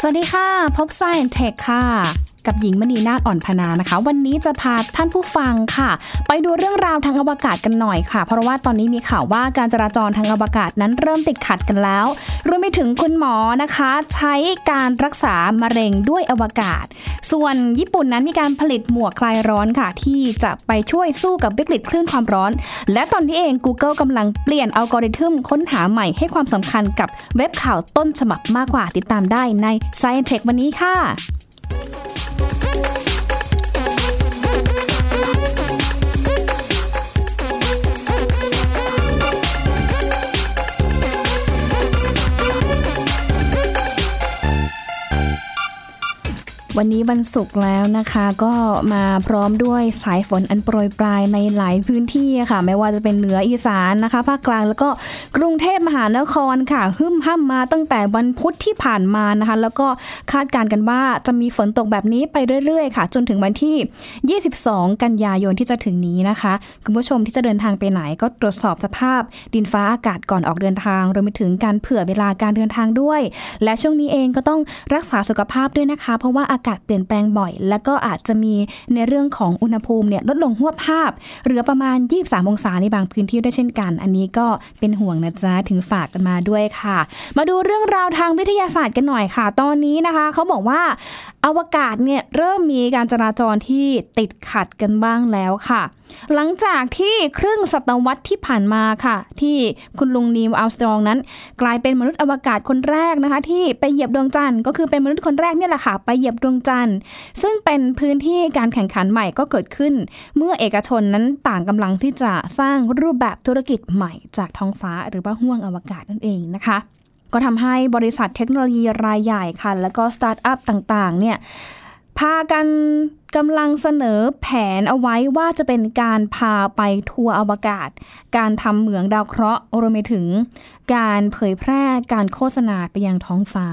สวัสดีค่ะ พบ Science Tech ค่ะ กับหญิงมณีนาฏอ่อนพนานะคะ วันนี้จะพาท่านผู้ฟังค่ะ ไปดูเรื่องราวทางอวกาศกันหน่อยค่ะ เพราะว่าตอนนี้มีข่าวว่าการจราจรทางอวกาศนั้นเริ่มติดขัดกันแล้ว รวมไปถึงคุณหมอนะคะ ใช้การรักษามะเร็งด้วยอวกาศ ส่วนญี่ปุ่นนั้นมีการผลิตหมวกคลายร้อนค่ะ ที่จะไปช่วยสู้กับวิกฤตคลื่นความร้อน และตอนนี้เอง Google กำลังเปลี่ยนอัลกอริทึมค้นหาใหม่ให้ความสำคัญกับเว็บข่าวต้นฉบับมากกว่าติดตามได้ใน Science Tech วันนี้ค่ะ Thank you. วันนี้วันศุกร์แล้วนะคะก็มาพร้อมด้วยสายฝนอันโปรยปลายในหลายพื้นที่ค่ะ ไม่ว่าจะเป็นเหนืออีสานนะคะ ภาคกลางแล้วก็กรุงเทพมหานครค่ะหึ่มห้ามมาตั้งแต่วันพุธที่ผ่านมานะคะ แล้วก็คาดการณ์กันว่าจะมีฝนตกแบบนี้ไปเรื่อยๆ ค่ะ จนถึงวันที่ 22 กันยายนที่จะถึงนี้นะคะ คุณผู้ชมที่จะเดินทางไปไหน ก็ตรวจสอบสภาพดินฟ้าอากาศก่อนออกเดินทางรวมไปถึงการเผื่อเวลาการเดินทางด้วย และช่วงนี้เองก็ต้องรักษาสุขภาพด้วยนะคะ เพราะว่าอากาศเปลี่ยนแปลงบ่อย แล้วก็อาจจะมีในเรื่องของอุณหภูมิเนี่ยลดลงหัวภาพเหลือประมาณ 23 องศาในบางพื้นที่ด้วยเช่นกัน อันนี้ก็เป็นห่วงนะจ๊ะถึงฝากกันมาด้วยค่ะ มาดูเรื่องราวทางวิทยาศาสตร์กันหน่อยค่ะ ตอนนี้นะคะเขาบอกว่าอวกาศเนี่ยเริ่มมีการจราจรที่ติดขัดกันบ้างแล้วค่ะ หลังจากที่ครึ่งศตวรรษที่ผ่านมาค่ะ ที่คุณลุงนีมอัลสตรองนั้น กลายเป็นมนุษย์อวกาศคนแรกนะคะ ที่ไปเหยียบดวงจันทร์ก็คือเป็นมนุษย์คนแรกเนี่ยแหละค่ะ ไปเหยียบดวงจันทร์ ซึ่งเป็นพื้นที่การแข่งขันใหม่ก็เกิดขึ้น เมื่อเอกชนนั้นต่างกำลังที่จะสร้างรูปแบบธุรกิจใหม่จากท้องฟ้าหรือว่าห้วงอวกาศนั่นเองนะคะก็ทำให้บริษัทเทคโนโลยีรายใหญ่ค่ะ แล้วก็สตาร์ทอัพต่างๆ เนี่ย พากันกำลังเสนอแผนเอาไว้ว่าจะเป็นการพาไปทัวร์อวกาศ การทำเหมืองดาวเคราะห์รวมไปถึง การเผยแพร่การโฆษณาไปยังท้องฟ้า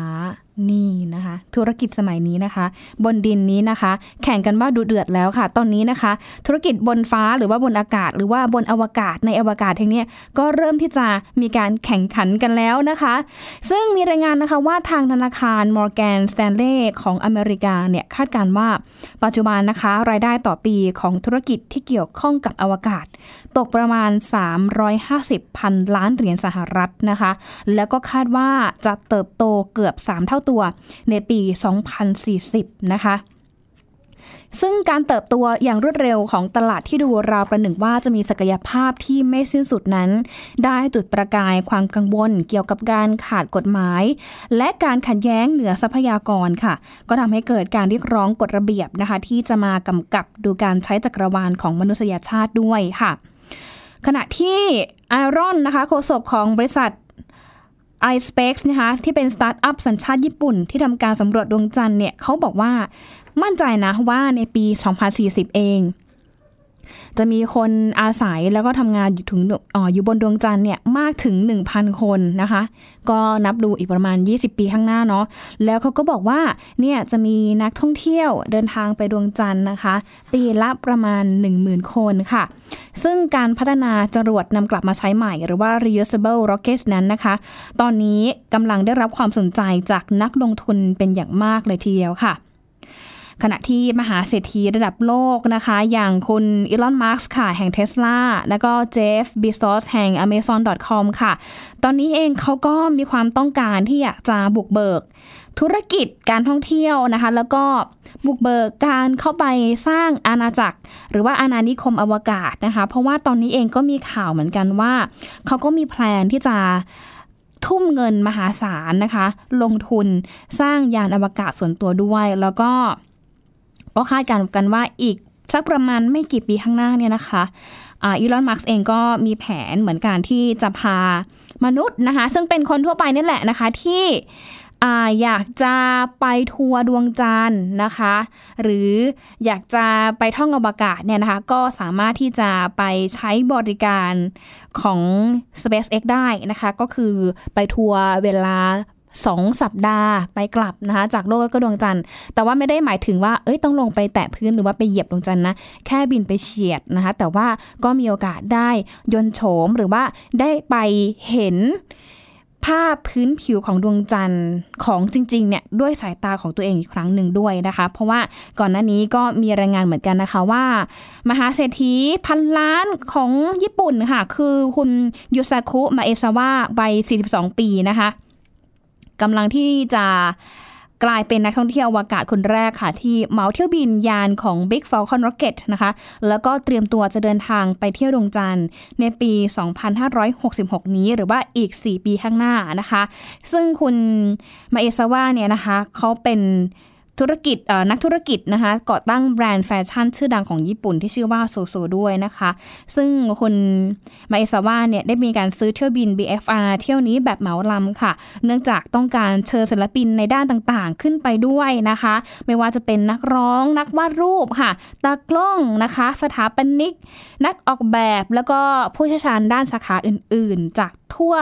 นี่นะคะ ธุรกิจสมัยนี้นะคะ บนดินนี้นะคะ แข่งกันว่าดูเดือดแล้วค่ะ ตอนนี้นะคะ ธุรกิจบนฟ้าหรือว่าบนอากาศ หรือว่าบนอวกาศในอวกาศแห่งนี้ก็เริ่มที่จะมีการแข่งขันกันแล้วนะคะ ซึ่งมีรายงานนะคะว่าทางธนาคาร Morgan Stanley ของอเมริกาเนี่ยคาดการว่า ปัจจุบันนะคะ รายได้ต่อปีของธุรกิจที่เกี่ยวข้องกับอวกาศ ตกประมาณ 350พันล้านเหรียญสหรัฐนะคะ แล้วก็คาดว่าจะเติบโตเกือบ 3 เท่าตัวในปี 2040 นะคะซึ่งการเติบโตอย่างรวดเร็วของตลาดที่ดูราวประหนึ่งว่าจะมีศักยภาพที่ไม่สิ้นสุดนั้น ได้จุดประกายความกังวลเกี่ยวกับการขาดกฎหมาย และการขัดแย้งเหนือทรัพยากรค่ะ ก็ทำให้เกิดการเรียกร้องกฎระเบียบนะคะ ที่จะมากำกับดูการใช้จักรวาลของมนุษยชาติด้วยค่ะ ขณะที่ไอรอนนะคะโฆษกของบริษัท iSpace นะคะที่เป็นสตาร์ทอัพสัญชาติญี่ปุ่น ที่ทำการสำรวจดวงจันทร์เนี่ยเขาบอกว่ามั่นใจนะว่าในปี 2040 เอง จะมีคนอาศัยแล้วก็ทำงานอยู่ถึงออยู่บนดวงจันทร์เนี่ยมากถึง 1,000 คนนะคะ ก็นับดูอีกประมาณ 20 ปีข้างหน้าเนาะแล้วเขาก็บอกว่าเนี่ยจะมีนักท่องเที่ยวเดินทางไปดวงจันทร์นะคะ ปีละประมาณ 10,000 คนค่ะ ซึ่งการพัฒนาจรวดนำกลับมาใช้ใหม่ หรือว่า reusable rockets นั้นนะคะ ตอนนี้กำลังได้รับความสนใจจากนักลงทุนเป็นอย่างมากเลยทีเดียวค่ะ ขณะที่มหาเศรษฐีระดับโลกนะคะ อย่างคุณอีลอนมาร์กส์ค่ะ แห่งเทสลาแล้วก็เจฟฟ์ เบโซสแห่ง Amazon.com ค่ะ ตอนนี้เองเขาก็มีความต้องการที่อยากจะบุกเบิก ธุรกิจการท่องเที่ยวนะคะ แล้วก็บุกเบิกการเข้าไปสร้างอาณาจักร หรือว่าอาณานิคมอวกาศนะคะ เพราะว่าตอนนี้เองก็มีข่าวเหมือนกันว่าเขาก็มี plan ที่จะทุ่มเงินมหาศาลนะคะ ลงทุนสร้างยานอวกาศส่วนตัวด้วย แล้วก็ ก็คาดการณ์กันว่าอีกสักประมาณไม่กี่ปีข้างหน้าเนี่ยนะคะอีลอนมัสก์กเองก็มีแผนเหมือนกันที่จะพามนุษย์นะคะ ซึ่งเป็นคนทั่วไปนี่แหละนะคะที่อยากจะไปทัวร์ดวงจันทร์นะคะ หรืออยากจะไปท่องอวกาศเนี่ยนะคะ ก็สามารถที่จะไปใช้บริการของ SpaceX ได้นะคะ ก็คือไปทัวร์เวลา 2 สัปดาห์ไปกลับนะคะจากโลกแล้วก็ดวงจันทร์ แต่ว่าไม่ได้หมายถึงว่าเอ้ยต้องลงไปแตะพื้นหรือว่าไปเหยียบดวงจันทร์นะแค่บินไปเฉียดนะคะแต่ว่าก็มีโอกาสได้ยนโฉมหรือว่าได้ไปเห็นภาพพื้นผิวของดวงจันทร์ของจริงๆเนี่ยด้วยสายตาของตัวเองอีกครั้งหนึ่งด้วยนะคะ เพราะว่าก่อนหน้านี้ก็มีรายงานเหมือนกันนะคะว่า มหาเศรษฐีพันล้านของญี่ปุ่นค่ะ คือคุณยูซาคุมาเอซาวะวัย 42 ปีนะคะ กำลังที่จะกลายเป็นนักท่องเที่ยวอวกาศคนแรกค่ะ ที่เหมาเที่ยวบินยานของ Big Falcon Rocket นะคะ แล้วก็เตรียมตัวจะเดินทางไปเที่ยวดวงจันทร์ในปี 2566 นี้หรือว่าอีก 4 ปีข้างหน้านะคะ ซึ่งคุณมาเอซาวะเนี่ยนะคะเขาเป็น ธุรกิจนักธุรกิจนะคะก่อตั้งแบรนด์แฟชั่น ชื่อดังของญี่ปุ่นที่ชื่อว่า ZOZO ด้วยนะคะ ซึ่งคุณมาเอซาวะเนี่ยได้มีการซื้อเที่ยวบิน BFR เที่ยวนี้แบบเหมาลำค่ะ เนื่องจากต้องการเชิญศิลปินในด้านต่างๆ ขึ้นไปด้วยนะคะ ไม่ว่าจะเป็นนักร้องนักวาดรูปค่ะ ตากล้องนะคะ สถาปนิก นักออกแบบแล้วก็ผู้เชี่ยวชาญด้านสาขาอื่นๆ จากทั่ว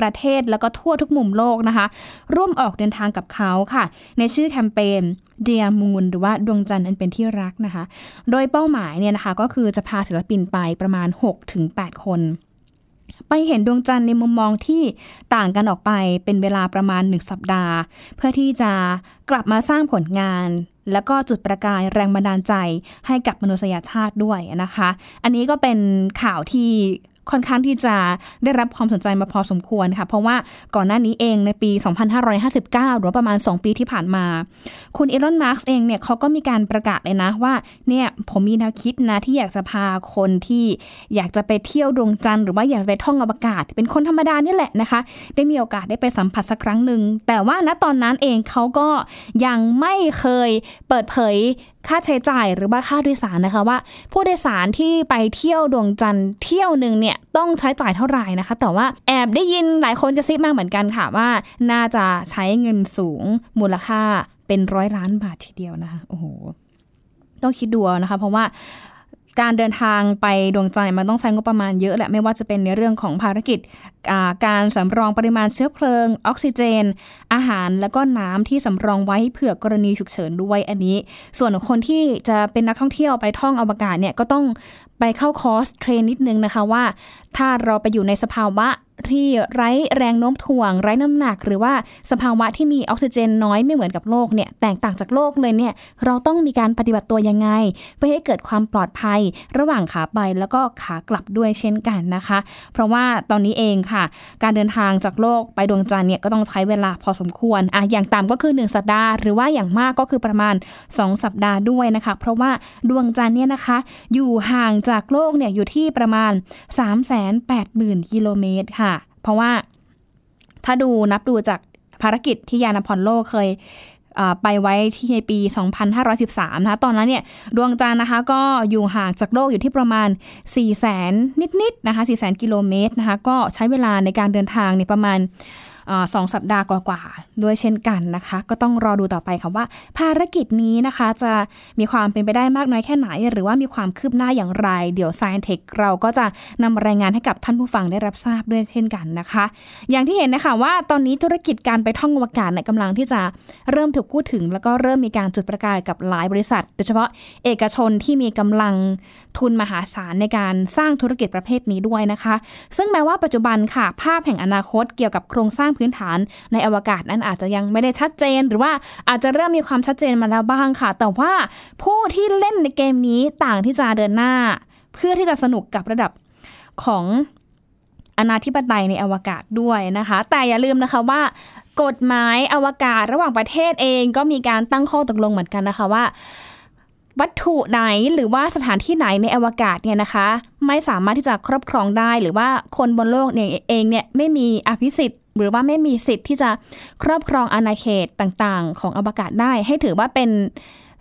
ประเทศแล้วก็ทั่วทุกมุมโลกนะคะ ร่วมออกเดินทางกับเขาค่ะ ในชื่อแคมเปญ Dear Moon หรือว่าดวงจันทร์อันเป็นที่รักนะคะ โดยเป้าหมายเนี่ยนะคะก็คือจะพาศิลปินไปประมาณ 6-8 คนไปเห็นดวงจันทร์ในมุมมองที่ต่างกันออกไปเป็นเวลาประมาณหนึ่งสัปดาห์ เพื่อที่จะกลับมาสร้างผลงาน แล้วก็จุดประกายแรงบันดาลใจให้กับมนุษยชาติด้วยนะคะ อันนี้ก็เป็นข่าวที่ ค่อนข้างที่จะได้รับความสนใจมาพอสมควรค่ะ เพราะว่าก่อนหน้านี้เองในปี 2559 หรือประมาณ 2 ปีที่ผ่านมา คุณอีลอน มาร์กเองเนี่ยเขาก็มีการประกาศเลยนะว่าเนี่ยผมมีแนวคิดนะที่อยากจะพาคนที่อยากจะไปเที่ยวดวงจันทร์หรือว่าอยากไปท่องอวกาศ เป็นคนธรรมดานี่แหละนะคะ ได้มีโอกาสได้ไปสัมผัสสักครั้งหนึ่งแต่ว่าณตอนนั้นเองเขาก็ยังไม่เคยเปิดเผยค่าใช้จ่ายหรือว่าค่าโดยสารนะคะว่า ผู้โดยสารที่ไปเที่ยวดวงจันทร์เที่ยวหนึ่งเนี่ยต้องใช้จ่ายเท่าไหร่นะคะ แต่ว่าแอบได้ยินหลายคนจะซิบมาเหมือนกันค่ะว่า น่าจะใช้เงินสูงมูลค่าเป็นร้อยล้านบาททีเดียวนะคะโอ้โหต้องคิดดูนะคะ เพราะว่า การเดินทางไปดวงจันทร์มันต้องใช้งบประมาณเยอะแหละไม่ว่าจะเป็นในเรื่องของภารกิจการสำรองปริมาณเชื้อเพลิง ออกซิเจน อาหารแล้วก็น้ำที่สำรองไว้เผื่อกรณีฉุกเฉินด้วยอันนี้ ส่วนคนที่จะเป็นนักท่องเที่ยวไปท่องอวกาศเนี่ยก็ต้องไปเข้าคอร์ส train นิดนึงนะคะว่า ถ้าเราไปอยู่ในสภาวะ ที่ไร้แรงโน้มถ่วง ไร้น้ำหนัก หรือว่าสภาวะที่มีออกซิเจนน้อยไม่เหมือนกับโลกเนี่ยแตกต่างจากโลกเลยเนี่ยเราต้องมีการปฏิบัติตัวยังไง เพื่อให้เกิดความปลอดภัยระหว่างขาไปแล้วก็ขากลับด้วยเช่นกันนะคะ เพราะว่าตอนนี้เองค่ะ การเดินทางจากโลกไปดวงจันทร์เนี่ยก็ต้องใช้เวลาพอสมควรอะอย่างต่ำก็คือ 1 สัปดาห์ หรือว่าอย่างมากก็คือประมาณ 2 สัปดาห์ด้วยนะคะ เพราะว่าดวงจันทร์เนี่ยนะคะ อยู่ห่างจากโลกเนี่ยอยู่ที่ประมาณ 380,000กิโลเมตรค่ะ เพราะว่าถ้าดูนับดูจากภารกิจที่ยานอพอลโลเคยไปไว้ที่ในปี 2513 นะคะ ตอนนั้นเนี่ย ดวงจันทร์นะคะ ก็อยู่ห่างจากโลกอยู่ที่ประมาณ 4 0 0แสนนิดๆ นะคะ 4 0 0แสนกิโลเมตรนะคะ ก็ใช้เวลาในการเดินทางในประมาณ สองสัปดาห์กว่าๆด้วยเช่นกันนะคะ ก็ต้องรอดูต่อไปค่ะว่า ภารกิจนี้นะคะจะมีความเป็นไปได้มากน้อยแค่ไหน หรือว่ามีความคืบหน้าอย่างไร เดี๋ยว s c i e n Tech เราก็จะนำรายงานให้กับท่านผู้ฟังได้รับทราบด้วยเช่นกันนะคะ อย่างที่เห็นนะคะว่าตอนนี้ธุรกิจการไปท่องอวกาศกำลังที่จะเริ่มถูกพูดถึง แล้วก็เริ่มมีการจุดประกายกับหลายบริษัท โดยเฉพาะเอกชนที่มีกำลังทุนมหาศาลในการสร้างธุรกิจประเภทนี้ด้วยนะคะ ซึ่งแม้ว่าปัจจุบันค่ะภาพแห่งอนาคตเกี่ยวกับโครงสร้างพื้นฐานในอวกาศนั้นอาจจะยังไม่ได้ชัดเจน หรือว่าอาจจะเริ่มมีความชัดเจนมาแล้วบ้างค่ะ แต่ว่าผู้ที่เล่นในเกมนี้ต่างที่จะเดินหน้า เพื่อที่จะสนุกกับระดับของอนาธิปไตยในอวกาศด้วยนะคะ แต่อย่าลืมนะคะว่ากฎหมายอวกาศระหว่างประเทศเองก็มีการตั้งข้อตกลงเหมือนกันนะคะว่า วัตถุไหนหรือว่าสถานที่ไหนในอวกาศเนี่ยนะคะ ไม่สามารถที่จะครอบครองได้หรือว่าคนบนโลกเนี่ยเองเนี่ยไม่มีอภิสิทธิ หรือว่าไม่มีสิทธิ์ที่จะครอบครองอาณาเขตต่างๆ ของอวกาศได้ ให้ถือว่าเป็น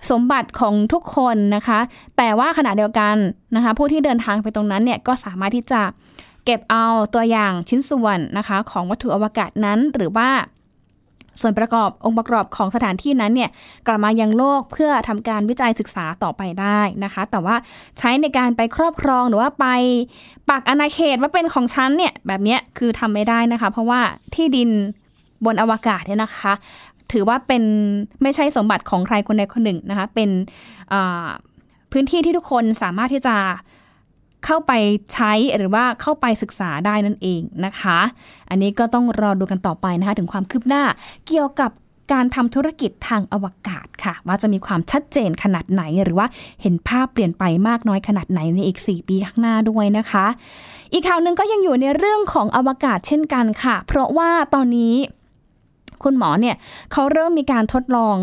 สมบัติของทุกคนนะคะ แต่ว่าขณะเดียวกันนะคะ ผู้ที่เดินทางไปตรงนั้นเนี่ยก็สามารถที่จะเก็บเอาตัวอย่างชิ้นส่วนนะคะ ของวัตถุอวกาศนั้นหรือว่า ส่วนประกอบองค์ประกอบของสถานที่นั้นเนี่ยกลับมายังโลกเพื่อทำการวิจัยศึกษาต่อไปได้นะคะ แต่ว่าใช้ในการไปครอบครองหรือว่าไปปักอาณาเขตว่าเป็นของฉันเนี่ยแบบนี้คือทำไม่ได้นะคะ เพราะว่าที่ดินบนอวกาศเนี่ยนะคะ ถือว่าเป็นไม่ใช่สมบัติของใครคนใดคนหนึ่งนะคะเป็นพื้นที่ที่ทุกคนสามารถที่จะ เข้าไปใช้หรือว่าเข้าไปศึกษาได้นั่นเองนะคะ อันนี้ก็ต้องรอดูกันต่อไปนะคะ ถึงความคืบหน้าเกี่ยวกับการทำธุรกิจทางอวกาศค่ะ ว่าจะมีความชัดเจนขนาดไหน หรือว่าเห็นภาพเปลี่ยนไปมากน้อยขนาดไหนในอีก 4 ปีข้างหน้าด้วยนะคะ อีกข่าวหนึ่งก็ยังอยู่ในเรื่องของอวกาศเช่นกันค่ะ เพราะว่าตอนนี้คุณหมอเนี่ยเขาเริ่มมีการทดลอง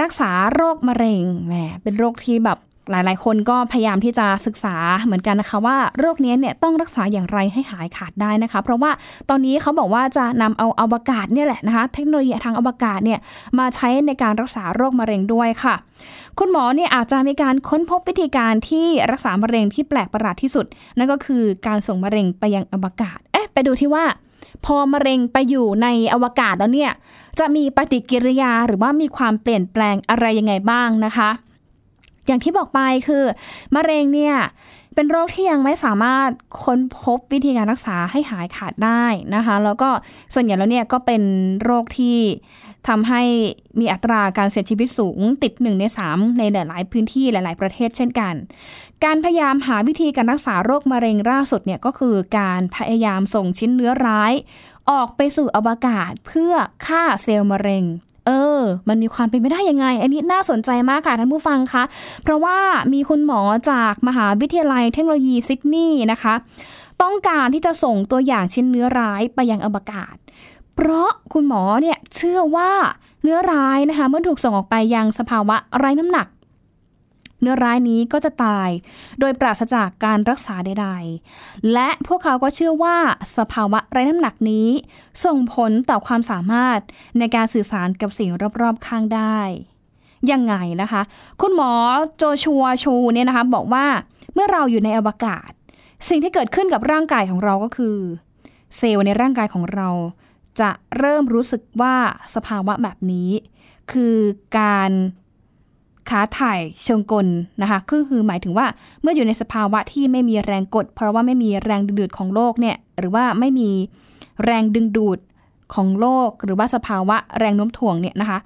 รักษาโรคมะเร็งแหมเป็นโรคที่แบบ หลายๆ คนก็พยายามที่จะศึกษาเหมือนกันนะคะว่าโรคนี้เนี่ยต้องรักษาอย่างไรให้หายขาดได้นะคะ เพราะว่าตอนนี้เขาบอกว่าจะนำเอาอวกาศเนี่ยแหละนะคะเทคโนโลยีทางอวกาศเนี่ยมาใช้ในการรักษาโรคมะเร็งด้วยค่ะ คุณหมอเนี่ยอาจจะมีการค้นพบวิธีการที่รักษามะเร็งที่แปลกประหลาดที่สุด นั่นก็คือการส่งมะเร็งไปยังอวกาศเอ๊ะไปดูที่ว่า พอมะเร็งไปอยู่ในอวกาศแล้วเนี่ยจะมีปฏิกิริยาหรือว่ามีความเปลี่ยนแปลงอะไรยังไงบ้างนะคะ อย่างที่บอกไปคือมะเร็งเนี่ยเป็นโรคที่ยังไม่สามารถค้นพบวิธีการรักษาให้หายขาดได้นะคะ แล้วก็ส่วนใหญ่แล้วเนี่ยก็เป็นโรคที่ทำให้มีอัตราการเสียชีวิตสูงติดหนึ่งในสามในหลายๆพื้นที่หลาย ๆ ประเทศเช่นกัน การพยายามหาวิธีการรักษาโรคมะเร็งล่าสุดเนี่ยก็คือการพยายามส่งชิ้นเนื้อร้าย ออกไปสู่อวกาศเพื่อฆ่าเซลล์มะเร็ง เออ มันมีความเป็นไปได้ยังไง อันนี้น่าสนใจมากค่ะท่านผู้ฟังคะ เพราะว่ามีคุณหมอจากมหาวิทยาลัยเทคโนโลยีซิดนีย์นะคะ ต้องการที่จะส่งตัวอย่างชิ้นเนื้อร้ายไปยังอวกาศ เพราะคุณหมอเนี่ยเชื่อว่าเนื้อร้ายนะคะเมื่อถูกส่งออกไปยังสภาวะไร้น้ำหนัก เนื้อร้ายนี้ก็จะตาย โดยปราศจากการรักษาใดๆ และพวกเขาก็เชื่อว่าสภาวะไร้น้ำหนักนี้ ส่งผลต่อความสามารถในการสื่อสารกับสิ่งรอบๆข้างได้ ยังไงนะคะ คุณหมอโจชัวชูเนี่ยนะคะบอกว่าเมื่อเราอยู่ในอวกาศ สิ่งที่เกิดขึ้นกับร่างกายของเราก็คือ เซลล์ในร่างกายของเรา จะเริ่มรู้สึกว่าสภาวะแบบนี้ คือการ ขาถ่ายเชิงกลนะคะก็คือหมายถึงว่าเมื่ออยู่ในสภาวะที่ไม่มีแรงกด เพราะว่าไม่มีแรงดึงดูดของโลกเนี่ยหรือว่าไม่มีแรงดึงดูดของโลก หรือว่าสภาวะแรงโน้มถ่วงเนี่ยนะคะ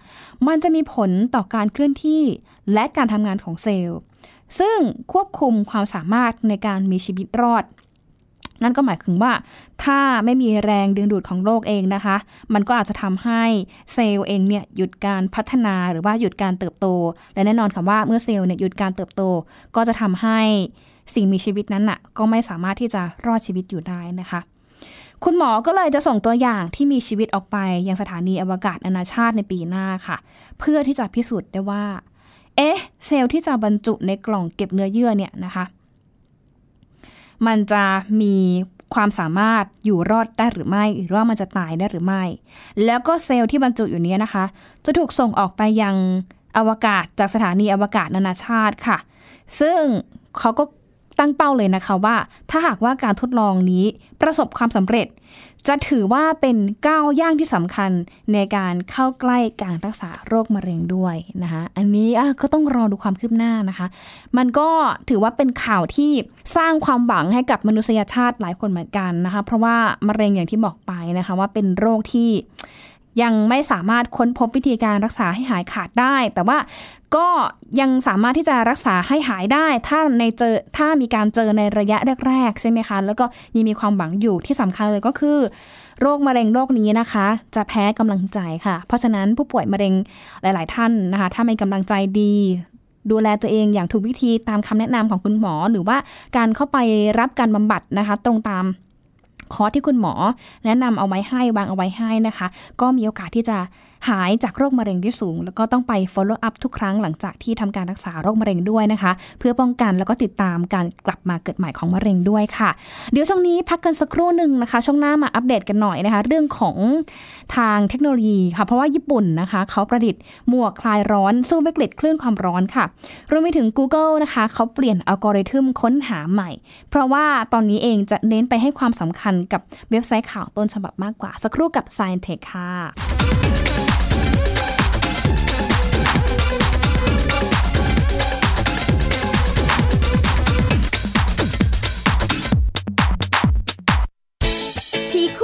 มันจะมีผลต่อการเคลื่อนที่และการทำงานของเซลล์ ซึ่งควบคุมความสามารถในการมีชีวิตรอด นั่นก็หมายถึงว่าถ้าไม่มีแรงดึงดูดของโลกเองนะคะ มันก็อาจจะทำให้เซลล์เองเนี่ยหยุดการพัฒนาหรือว่าหยุดการเติบโต และแน่นอนค่ะว่าเมื่อเซลล์เนี่ยหยุดการเติบโต ก็จะทำให้สิ่งมีชีวิตนั้นน่ะก็ไม่สามารถที่จะรอดชีวิตอยู่ได้นะคะ คุณหมอก็เลยจะส่งตัวอย่างที่มีชีวิตออกไปยังสถานีอวกาศนานาชาติในปีหน้าค่ะ เพื่อที่จะพิสูจน์ได้ว่า เอ๊ะ เซลล์ที่จะบรรจุในกล่องเก็บเนื้อเยื่อเนี่ยนะคะ มันจะมีความสามารถอยู่รอดได้หรือไม่ หรือว่ามันจะตายได้หรือไม่ แล้วก็เซลล์ที่บรรจุอยู่นี้นะคะ จะถูกส่งออกไปยังอวกาศจากสถานีอวกาศนานาชาติค่ะ ซึ่งเขาก็ตั้งเป้าเลยนะคะว่า ถ้าหากว่าการทดลองนี้ประสบความสำเร็จ จะถือว่าเป็นก้าวย่างที่สำคัญในการเข้าใกล้การรักษาโรคมะเร็งด้วยนะคะอันนี้ก็ต้องรอดูความคืบหน้านะคะ มันก็ถือว่าเป็นข่าวที่สร้างความหวังให้กับมนุษยชาติหลายคนเหมือนกันนะคะ เพราะว่ามะเร็งอย่างที่บอกไปนะคะว่าเป็นโรคที่ ยังไม่สามารถค้นพบวิธีการรักษาให้หายขาดได้ แต่ว่าก็ยังสามารถที่จะรักษาให้หายได้ ถ้าในเจอถ้ามีการเจอในระยะแรกๆใช่ไหมคะ แล้วก็ยังมีความหวังอยู่ที่สำคัญเลยก็คือ โรคมะเร็งโรคนี้นะคะ จะแพ้กำลังใจค่ะ เพราะฉะนั้นผู้ป่วยมะเร็งหลาย ๆ ท่านนะคะ ถ้ามีกำลังใจดีดูแลตัวเองอย่างถูกวิธีตามคำแนะนำของคุณหมอ หรือว่าการเข้าไปรับการบำบัดนะคะ ตรงตาม คอร์สที่คุณหมอ แนะนำเอาไว้ให้วางเอาไว้ให้นะคะ ก็มีโอกาสที่จะ หายจากโรคมะเร็งที่สูง แล้วก็ต้องไป follow up ทุกครั้งหลังจากที่ทำการรักษาโรคมะเร็งด้วยนะคะ เพื่อป้องกันแล้วก็ติดตามการกลับมาเกิดใหม่ของมะเร็งด้วยค่ะ เดี๋ยวช่วงนี้พักกันสักครู่หนึ่งนะคะ ช่วงหน้ามาอัปเดตกันหน่อยนะคะ เรื่องของทางเทคโนโลยีค่ะ เพราะว่าญี่ปุ่นนะคะ เขาประดิษฐ์หมวกคลายร้อนสู้วิกฤตคลื่นความร้อนค่ะรวมไปถึง Google นะคะ เขาเปลี่ยนอัลกอริทึมค้นหาใหม่ เพราะว่าตอนนี้เองจะเน้นไปให้ความสำคัญกับเว็บไซต์ข่าวต้นฉบับมากกว่า สักครู่กับ Science Tech ค่ะ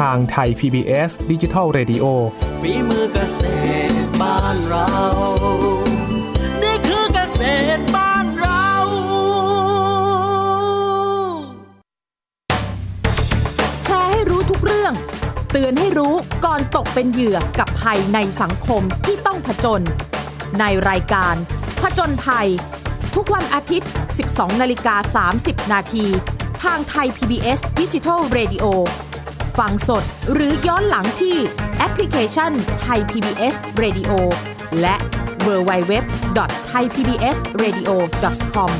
ทางไทย PBS ดิจิ Radio ฝีมือเกษตรบ้านเรา นี่คือเกษตรบ้านเรา แชร์ให้รู้ทุกเรื่อง เตือนให้รู้ก่อนตกเป็นเหยื่อกับภัยในสังคมที่ต้องผจญในรายการ ผจญภัย ทุกวันอาทิตย์ 12 นาฬิกา 30 นาที ทางไทย PBS ดิจิ Radio ฟังสดหรือย้อนหลังที่แอปพลิเคชันไทย PBS Radio และ w w w t h a i PBS Radio com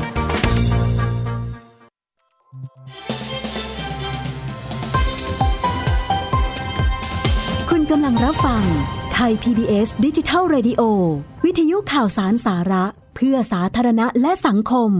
คุณกำลังรับฟังไทย PBS ดิจิทัล Radio วิทยุข่าวสารสาระ เพื่อสาธารณะและสังคม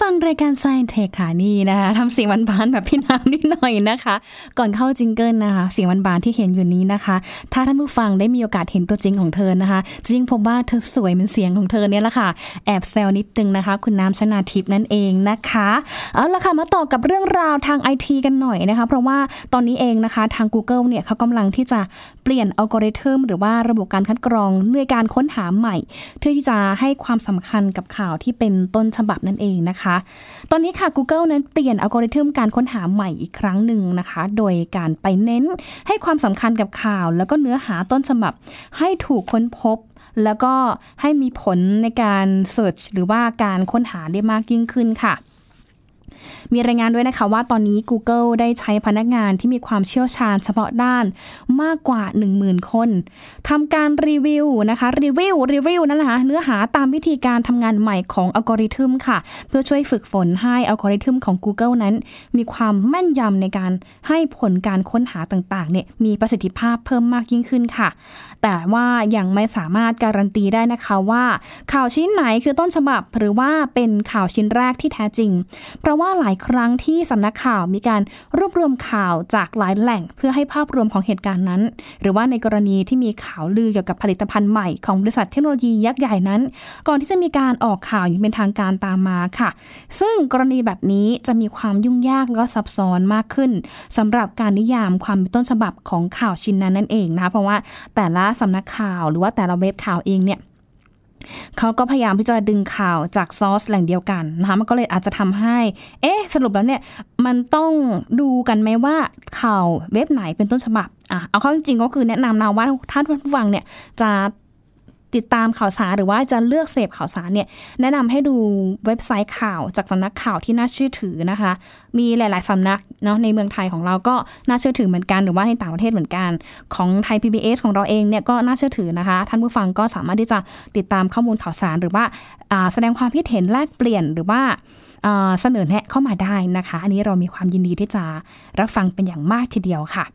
ฟังรายการ Science Tech ค่ะนี่นะคะทำเสียงบานๆแบบพี่น้ำนิดหน่อยนะคะ ก่อนเข้าจิงเกิลนะคะ เสียงบานๆที่เห็นอยู่นี้นะคะ ถ้าท่านผู้ฟังได้มีโอกาสเห็นตัวจริงของเธอนะคะจริงผมว่าเธอสวยเหมือนเสียงของเธอเนี่ยแหละค่ะ แอบแซวนิดนึงนะคะ คุณน้ำชนาทิพย์นั่นเองนะคะเอาละค่ะมาต่อกับเรื่องราวทางไอทีกันหน่อยนะคะ เพราะว่าตอนนี้เองนะคะทาง Google เนี่ยเขากำลังที่จะเปลี่ยนอัลกอริทึมหรือว่าระบบการคัดกรองในการค้นหาใหม่ เพื่อที่จะให้ความสำคัญกับข่าวที่เป็นต้นฉบับนั่นเองนะคะตอนนี้ค่ะ Google นั้นเปลี่ยนอัลกอริทึมการค้นหาใหม่อีกครั้งหนึ่งนะคะ โดยการไปเน้นให้ความสำคัญกับข่าว แล้วก็เนื้อหาต้นฉบับให้ถูกค้นพบ แล้วก็ให้มีผลในการ Search หรือว่าการค้นหาได้มากยิ่งขึ้นค่ะ มีรายงานด้วยนะคะว่าตอนนี้ Google ได้ใช้พนักงานที่มีความเชี่ยวชาญเฉพาะด้านมากกว่า 10,000 คนทำการรีวิวนะคะรีวิวรีวิวนั่นนะคะเนื้อหาตามวิธีการทำงานใหม่ของอัลกอริทึมค่ะ เพื่อช่วยฝึกฝนให้อัลกอริทึมของ Google นั้น มีความแม่นยำในการให้ผลการค้นหาต่างๆเนี่ยมีประสิทธิภาพเพิ่มมากยิ่งขึ้นค่ะ แต่ว่ายังไม่สามารถการันตีได้นะคะว่า ข่าวชิ้นไหนคือต้นฉบับหรือว่าเป็นข่าวชิ้นแรกที่แท้จริง เพราะว่าหลายครั้งที่สำนักข่าวมีการรวบรวมข่าวจากหลายแหล่ง เพื่อให้ภาพรวมของเหตุการณ์นั้น หรือว่าในกรณีที่มีข่าวลือเกี่ยวกับผลิตภัณฑ์ใหม่ของบริษัทเทคโนโลยียักษ์ใหญ่นั้น ก่อนที่จะมีการออกข่าวอย่างเป็นทางการตามมาค่ะ ซึ่งกรณีแบบนี้จะมีความยุ่งยากและซับซ้อนมากขึ้นสำหรับการนิยามความเป็นต้นฉบับของข่าวชิ้นนั้นนั่นเองนะคะเพราะว่าแต่ละสำนักข่าวหรือว่าแต่ละเว็บข่าวเองเนี่ย เขาก็พยายามที่จะดึงข่าวจากซอสแหล่งเดียวกันนะคะมันก็เลยอาจจะทำให้ เอ๊ะ สรุปแล้วเนี่ย มันต้องดูกันไหมว่าข่าวเว็บไหนเป็นต้นฉบับอะเอาเข้าจริงๆก็คือแนะนำนะว่าท่านผู้ฟังเนี่ยจะ ติดตามข่าวสารหรือว่าจะเลือกเสพข่าวสารเนี่ยแนะนำให้ดูเว็บไซต์ข่าวจากสำนักข่าวที่น่าเชื่อถือนะคะ มีหลาย ๆสำนักเนาะในเมืองไทยของเราก็น่าเชื่อถือเหมือนกัน หรือว่าในต่างประเทศเหมือนกัน ของไทย PBS ของเราเองเนี่ยก็น่าเชื่อถือนะคะ ท่านผู้ฟังก็สามารถที่จะติดตามข้อมูลข่าวสารหรือว่าาแสดงความคิดเห็นแลกเปลี่ยนหรือว่าเสนอแนะเข้ามาได้นะคะ อันนี้เรามีความยินดีที่จะรับฟังเป็นอย่างมากทีเดียวค่ะ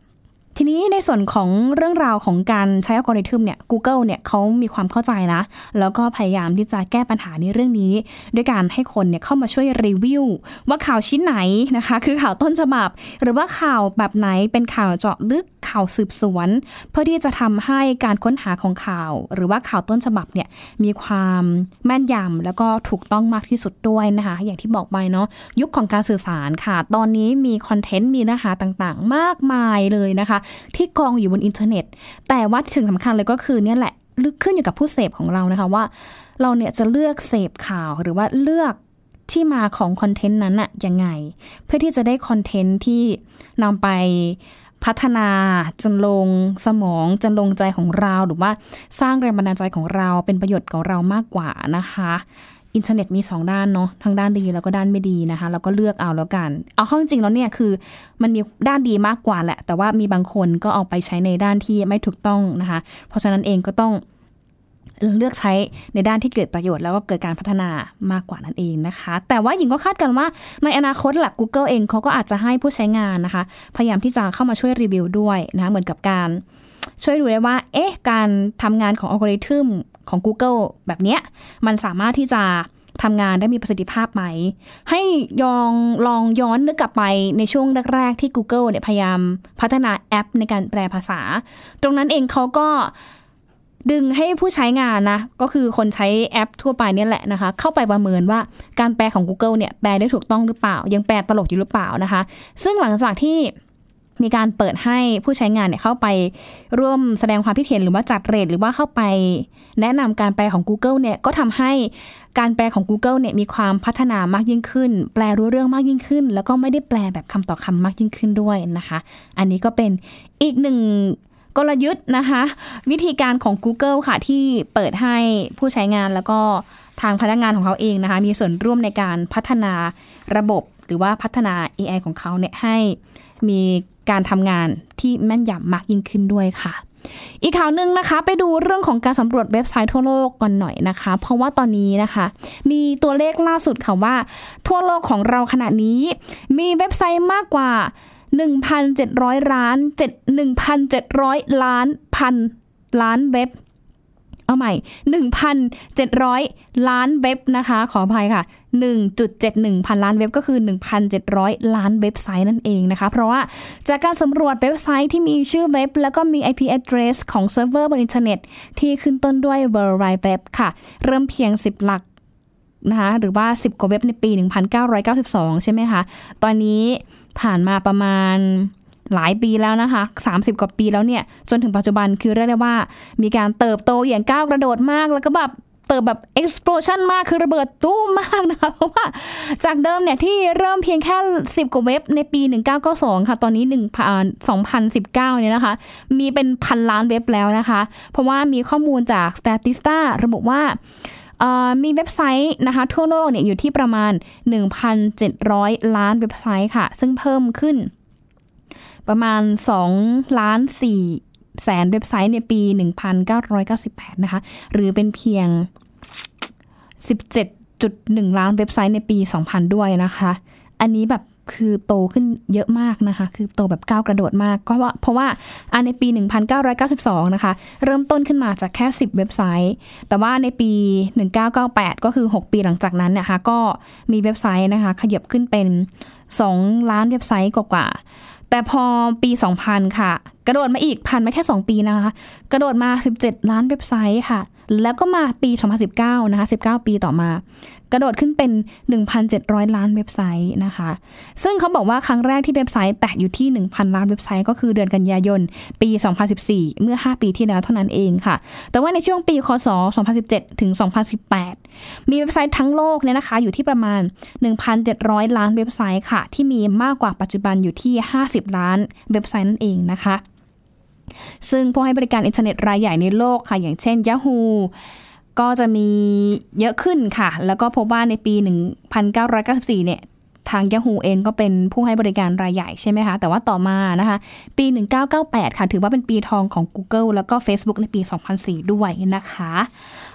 ทีนี้ในส่วนของเรื่องราวของการใช้อัลกอริทึมเนี่ย Google เนี่ยเขามีความเข้าใจนะ แล้วก็พยายามที่จะแก้ปัญหาในเรื่องนี้ ด้วยการให้คนเนี่ยเข้ามาช่วยรีวิว ว่าข่าวชิ้นไหนนะคะ คือข่าวต้นฉบับ หรือว่าข่าวแบบไหนเป็นข่าวเจาะลึกข่าวสืบสวน เพื่อที่จะทำให้การค้นหาของข่าว หรือว่าข่าวต้นฉบับเนี่ยมีความแม่นยำแล้วก็ถูกต้องมากที่สุดด้วยนะคะ อย่างที่บอกไปเนาะยุคของการสื่อสารค่ะ ตอนนี้มีคอนเทนต์มีเนื้อหาต่างๆ มากมายเลยนะคะที่กองอยู่บนอินเทอร์เน็ต แต่ว่าสิ่งสำคัญเลยก็คือเนี่ยแหละขึ้นอยู่กับผู้เสพของเรานะคะว่า เราเนี่ยจะเลือกเสพข่าวหรือว่าเลือกที่มาของคอนเทนต์นั้นอะยังไง เพื่อที่จะได้คอนเทนต์ที่นำไปพัฒนาจรรโลงสมองจรรโลงใจของเราหรือว่าสร้างแรงบันดาลใจของเราเป็นประโยชน์กับเรามากกว่านะคะ อินเทอร์เน็ตมี 2 ด้านเนาะทั้งด้านดีแล้วก็ด้านไม่ดีนะคะ แล้วก็เลือกเอาแล้วกัน เอาเข้าจริงแล้วเนี่ยคือมันมีด้านดีมากกว่าแหละ แต่ว่ามีบางคนก็เอาไปใช้ในด้านที่ไม่ถูกต้องนะคะ เพราะฉะนั้นเองก็ต้องเลือกใช้ในด้านที่เกิดประโยชน์แล้วก็เกิดการพัฒนามากกว่านั่นเองนะคะ แต่ว่าหญิงก็คาดกันว่าในอนาคตหลัก Google เองเขาก็อาจจะให้ผู้ใช้งานนะคะ พยายามที่จะเข้ามาช่วยรีวิวด้วยนะเหมือนกับการช่วยดูได้ว่า เอ๊ะ การทำงานของอัลกอริทึม ของ Google แบบเนี้ยมันสามารถที่จะทำงานได้มีประสิทธิภาพไหม ให้ยองลองย้อนนึกกลับไปในช่วงแรกๆที่ Google เนี่ยพยายามพัฒนาแอปในการแปลภาษา ตรงนั้นเองเขาก็ดึงให้ผู้ใช้งานนะ ก็คือคนใช้แอปทั่วไปเนี่ยแหละนะคะ เข้าไปประเมินว่าการแปลของ Google เนี่ยแปลได้ถูกต้องหรือเปล่า ยังแปลตลกอยู่หรือเปล่านะคะ ซึ่งหลังจากที่ มีการเปิดให้ผู้ใช้งานเนี่ยเข้าไปร่วมแสดงความคิดเห็นหรือว่าจัดเรทหรือว่าเข้าไปแนะนำการแปลของ Google เนี่ยก็ทำให้การแปลของ Google เนี่ยมีความพัฒนามากยิ่งขึ้น แปลรู้เรื่องมากยิ่งขึ้น แล้วก็ไม่ได้แปลแบบคำต่อคำมากยิ่งขึ้นด้วยนะคะ อันนี้ก็เป็นอีกหนึ่งกลยุทธ์นะคะ วิธีการของ Google ค่ะ ที่เปิดให้ผู้ใช้งานแล้วก็ทางพนักงานของเขาเองนะคะ มีส่วนร่วมในการพัฒนาระบบ รือว่าพัฒนา AI ของเขาเนี่ยให้มีการทำงานที่แม่นยำมากยิ่งขึ้นด้วยค่ะ อีกข่าวหนึ่งนะคะ ไปดูเรื่องของการสำรวจเว็บไซต์ทั่วโลกก่อนหน่อยนะคะ เพราะว่าตอนนี้นะคะ มีตัวเลขล่าสุดค่ะว่า ทั่วโลกของเราขณะนี้ มีเว็บไซต์มากกว่า 1,700 ล้าน7 1,700 ล้านพันล้านเว็บ เอาใหม่ 1,700 ล้านเว็บนะคะ ขออภัยค่ะ 1.71 พันล้านเว็บก็คือ 1,700 ล้านเว็บไซต์นั่นเองนะคะ เพราะว่าจากการสำรวจเว็บไซต์ที่มีชื่อเว็บ แล้วก็มี IP address ของเซิร์ฟเวอร์บนอินเทอร์เน็ต ที่ขึ้นต้นด้วย World Wide Web ค่ะ เริ่มเพียง 10 หลักนะคะหรือว่า 10 กว่าเว็บในปี 1992 ใช่ไหมคะ ตอนนี้ผ่านมาประมาณ หลายปีแล้วนะคะ 30 กว่าปีแล้วเนี่ย จนถึงปัจจุบันคือเรียกได้ว่า มีการเติบโตอย่างก้าวกระโดดมาก แล้วก็แบบเติบแบบ explosion มากคือระเบิดตู้มมากนะคะ เพราะว่าจากเดิมเนี่ยที่เริ่มเพียงแค่ 10 กว่าเว็บในปี 1992 ค่ะ ตอนนี้ 1 2019 เนี่ยนะคะ มีเป็นพันล้านเว็บแล้วนะคะ เพราะว่ามีข้อมูลจาก Statista ระบุว่ามีเว็บไซต์นะคะทั่วโลกเนี่ยอยู่ที่ประมาณ 1,700 ล้านเว็บไซต์ค่ะ ซึ่งเพิ่มขึ้น ประมาณ2ล้าน4แสนเว็บไซต์ในปี 1998 นะคะ หรือเป็นเพียง 17.1 ล้านเว็บไซต์ในปี 2000 ด้วยนะคะ อันนี้แบบคือโตขึ้นเยอะมากนะคะ คือโตแบบก้าวกระโดดมากก็ว่าเพราะว่าอันในปี 1992 นะคะ เริ่มต้นขึ้นมาจากแค่ 10 เว็บไซต์ แต่ว่าในปี 1998 ก็คือ 6 ปีหลังจากนั้นนะคะ ก็มีเว็บไซต์นะคะ ขยับขึ้นเป็น 2 ล้านเว็บไซต์กว่า แต่พอปี 2000 ค่ะกระโดดมาอีกผ่านมาแค่ 2 ปีนะคะ กระโดดมา 17 ล้านเว็บไซต์ค่ะ แล้วก็มาปี 2019 นะคะ 19 ปีต่อมา กระโดดขึ้นเป็น 1,700 ล้านเว็บไซต์นะคะ ซึ่งเขาบอกว่าครั้งแรกที่เว็บไซต์แตะอยู่ที่ 1,000 ล้านเว็บไซต์ก็คือเดือนกันยายน ปี 2014 เมื่อ 5 ปีที่แล้วเท่านั้นเองค่ะ แต่ว่าในช่วงปี คศ 2017 ถึง 2018 มีเว็บไซต์ทั้งโลกเนี่ยนะคะอยู่ที่ประมาณ 1,700 ล้านเว็บไซต์ค่ะ ที่มีมากกว่าปัจจุบันอยู่ที่ 50 ล้านเว็บไซต์นั่นเองนะคะ ซึ่งผู้ให้บริการอินเทอร์เน็ตรายใหญ่ในโลกค่ะ อย่างเช่น Yahoo ก็จะมีเยอะขึ้นค่ะ แล้วก็พบว่าในปี 1994 เนี่ย ทาง Yahoo เองก็เป็นผู้ให้บริการรายใหญ่ใช่ไหมคะ แต่ว่าต่อมานะคะ ปี 1998 ค่ะ ถือว่าเป็นปีทองของ Google แล้วก็ Facebook ในปี 2004 ด้วยนะคะ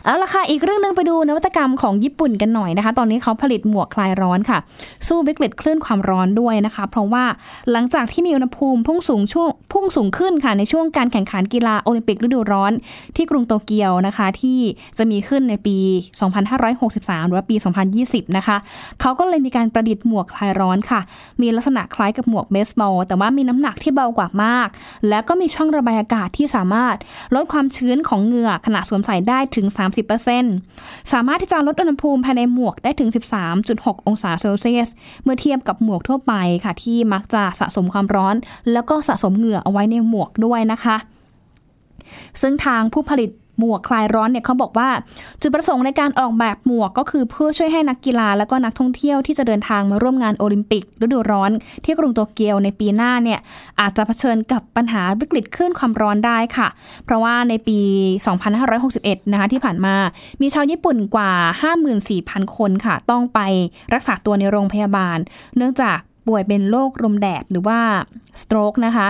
เอาละค่ะ อีกเรื่องหนึงไปดูนวัตกรรมของญี่ปุ่นกันหน่อยนะคะ ตอนนี้เขาผลิตหมวกคลายร้อนค่ะ สู้วิกฤตคลื่นความร้อนด้วยนะคะ เพราะว่าหลังจากที่มีอุณหภูมิพุ่งสูงช่วงพุ่งสูงขึ้นค่ะในช่วงการแข่งขันกีฬาโอลิมปิกฤดูร้อนที่กรุงโตเกียวนะคะ ที่จะมีขึ้นในปี 2563 หรือว่าปี 2020 นะคะ เขาก็เลยมีการประดิษฐ์หมวกคลายร้อนค่ะ มีลักษณะคล้ายกับหมวกเบสบอลแต่ว่ามีน้ำหนักที่เบากว่ามาก แล้วก็มีช่องระบายอากาศที่สามารถลดความชื้นของเหงื่อขณะสวมใส่ได้ถึง 3 30%สามารถที่จะลดอุณหภูมิภายในหมวกได้ถึง 13.6 องศาเซลเซียส เมื่อเทียบกับหมวกทั่วไปค่ะ ที่มักจะสะสมความร้อน แล้วก็สะสมเหงื่อเอาไว้ในหมวกด้วยนะคะ ซึ่งทางผู้ผลิต หมวกคลายร้อนเนี่ยเขาบอกว่า จุดประสงค์ในการออกแบบหมวกก็คือเพื่อช่วยให้นักกีฬา และก็นักท่องเที่ยวที่จะเดินทางมาร่วมงานโอลิมปิกฤดูร้อน ที่กรุงโตเกียวในปีหน้าเนี่ยอาจจะเผชิญกับปัญหาวิกฤตคลื่นความร้อนได้ค่ะ เพราะว่าในปี 2561 นะคะที่ผ่านมา มีชาวญี่ปุ่นกว่า 54,000 คนค่ะ ต้องไปรักษาตัวในโรงพยาบาล เนื่องจากป่วยเป็นโรคลมแดดหรือว่าสโตรกนะคะ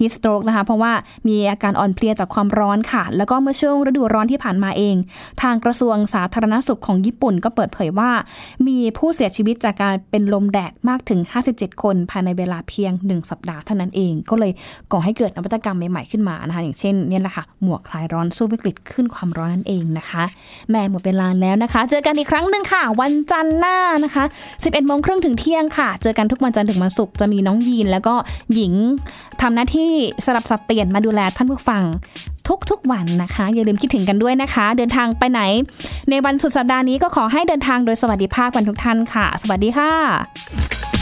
ฮิสโตรกนะคะ เพราะว่ามีอาการอ่อนเพลียจากความร้อนค่ะ แล้วก็เมื่อช่วงฤดูร้อนที่ผ่านมาเอง ทางกระทรวงสาธารณสุขของญี่ปุ่นก็เปิดเผยว่า มีผู้เสียชีวิตจากการเป็นลมแดดมากถึง 57 คนภายในเวลาเพียง 1 สัปดาห์เท่านั้นเอง ก็เลยก่อให้เกิดนวัตกรรมใหม่ๆขึ้นมานะคะอย่างเช่นเนี่ยแหละค่ะหมวกคลายร้อนสู้วิกฤตขึ้นความร้อนนั่นเองนะคะแม่หมดเวลาแล้วนะคะ เจอกันอีกครั้งหนึ่งค่ะ วันจันทร์หน้านะคะ 11โมงครึ่งถึงเที่ยงค่ะ เจอกันทุกวันจันทร์ถึงวันศุกร์จะมีน้องยีน แล้วก็หญิงทำหน้าทที่สลับสับเปลี่ยนมาดูแลท่านผู้ฟังทุกๆวันนะคะ อย่าลืมคิดถึงกันด้วยนะคะ เดินทางไปไหน ในวันสุดสัปดาห์นี้ก็ขอให้เดินทางโดยสวัสดิภาพกันทุกท่านค่ะ สวัสดีค่ะ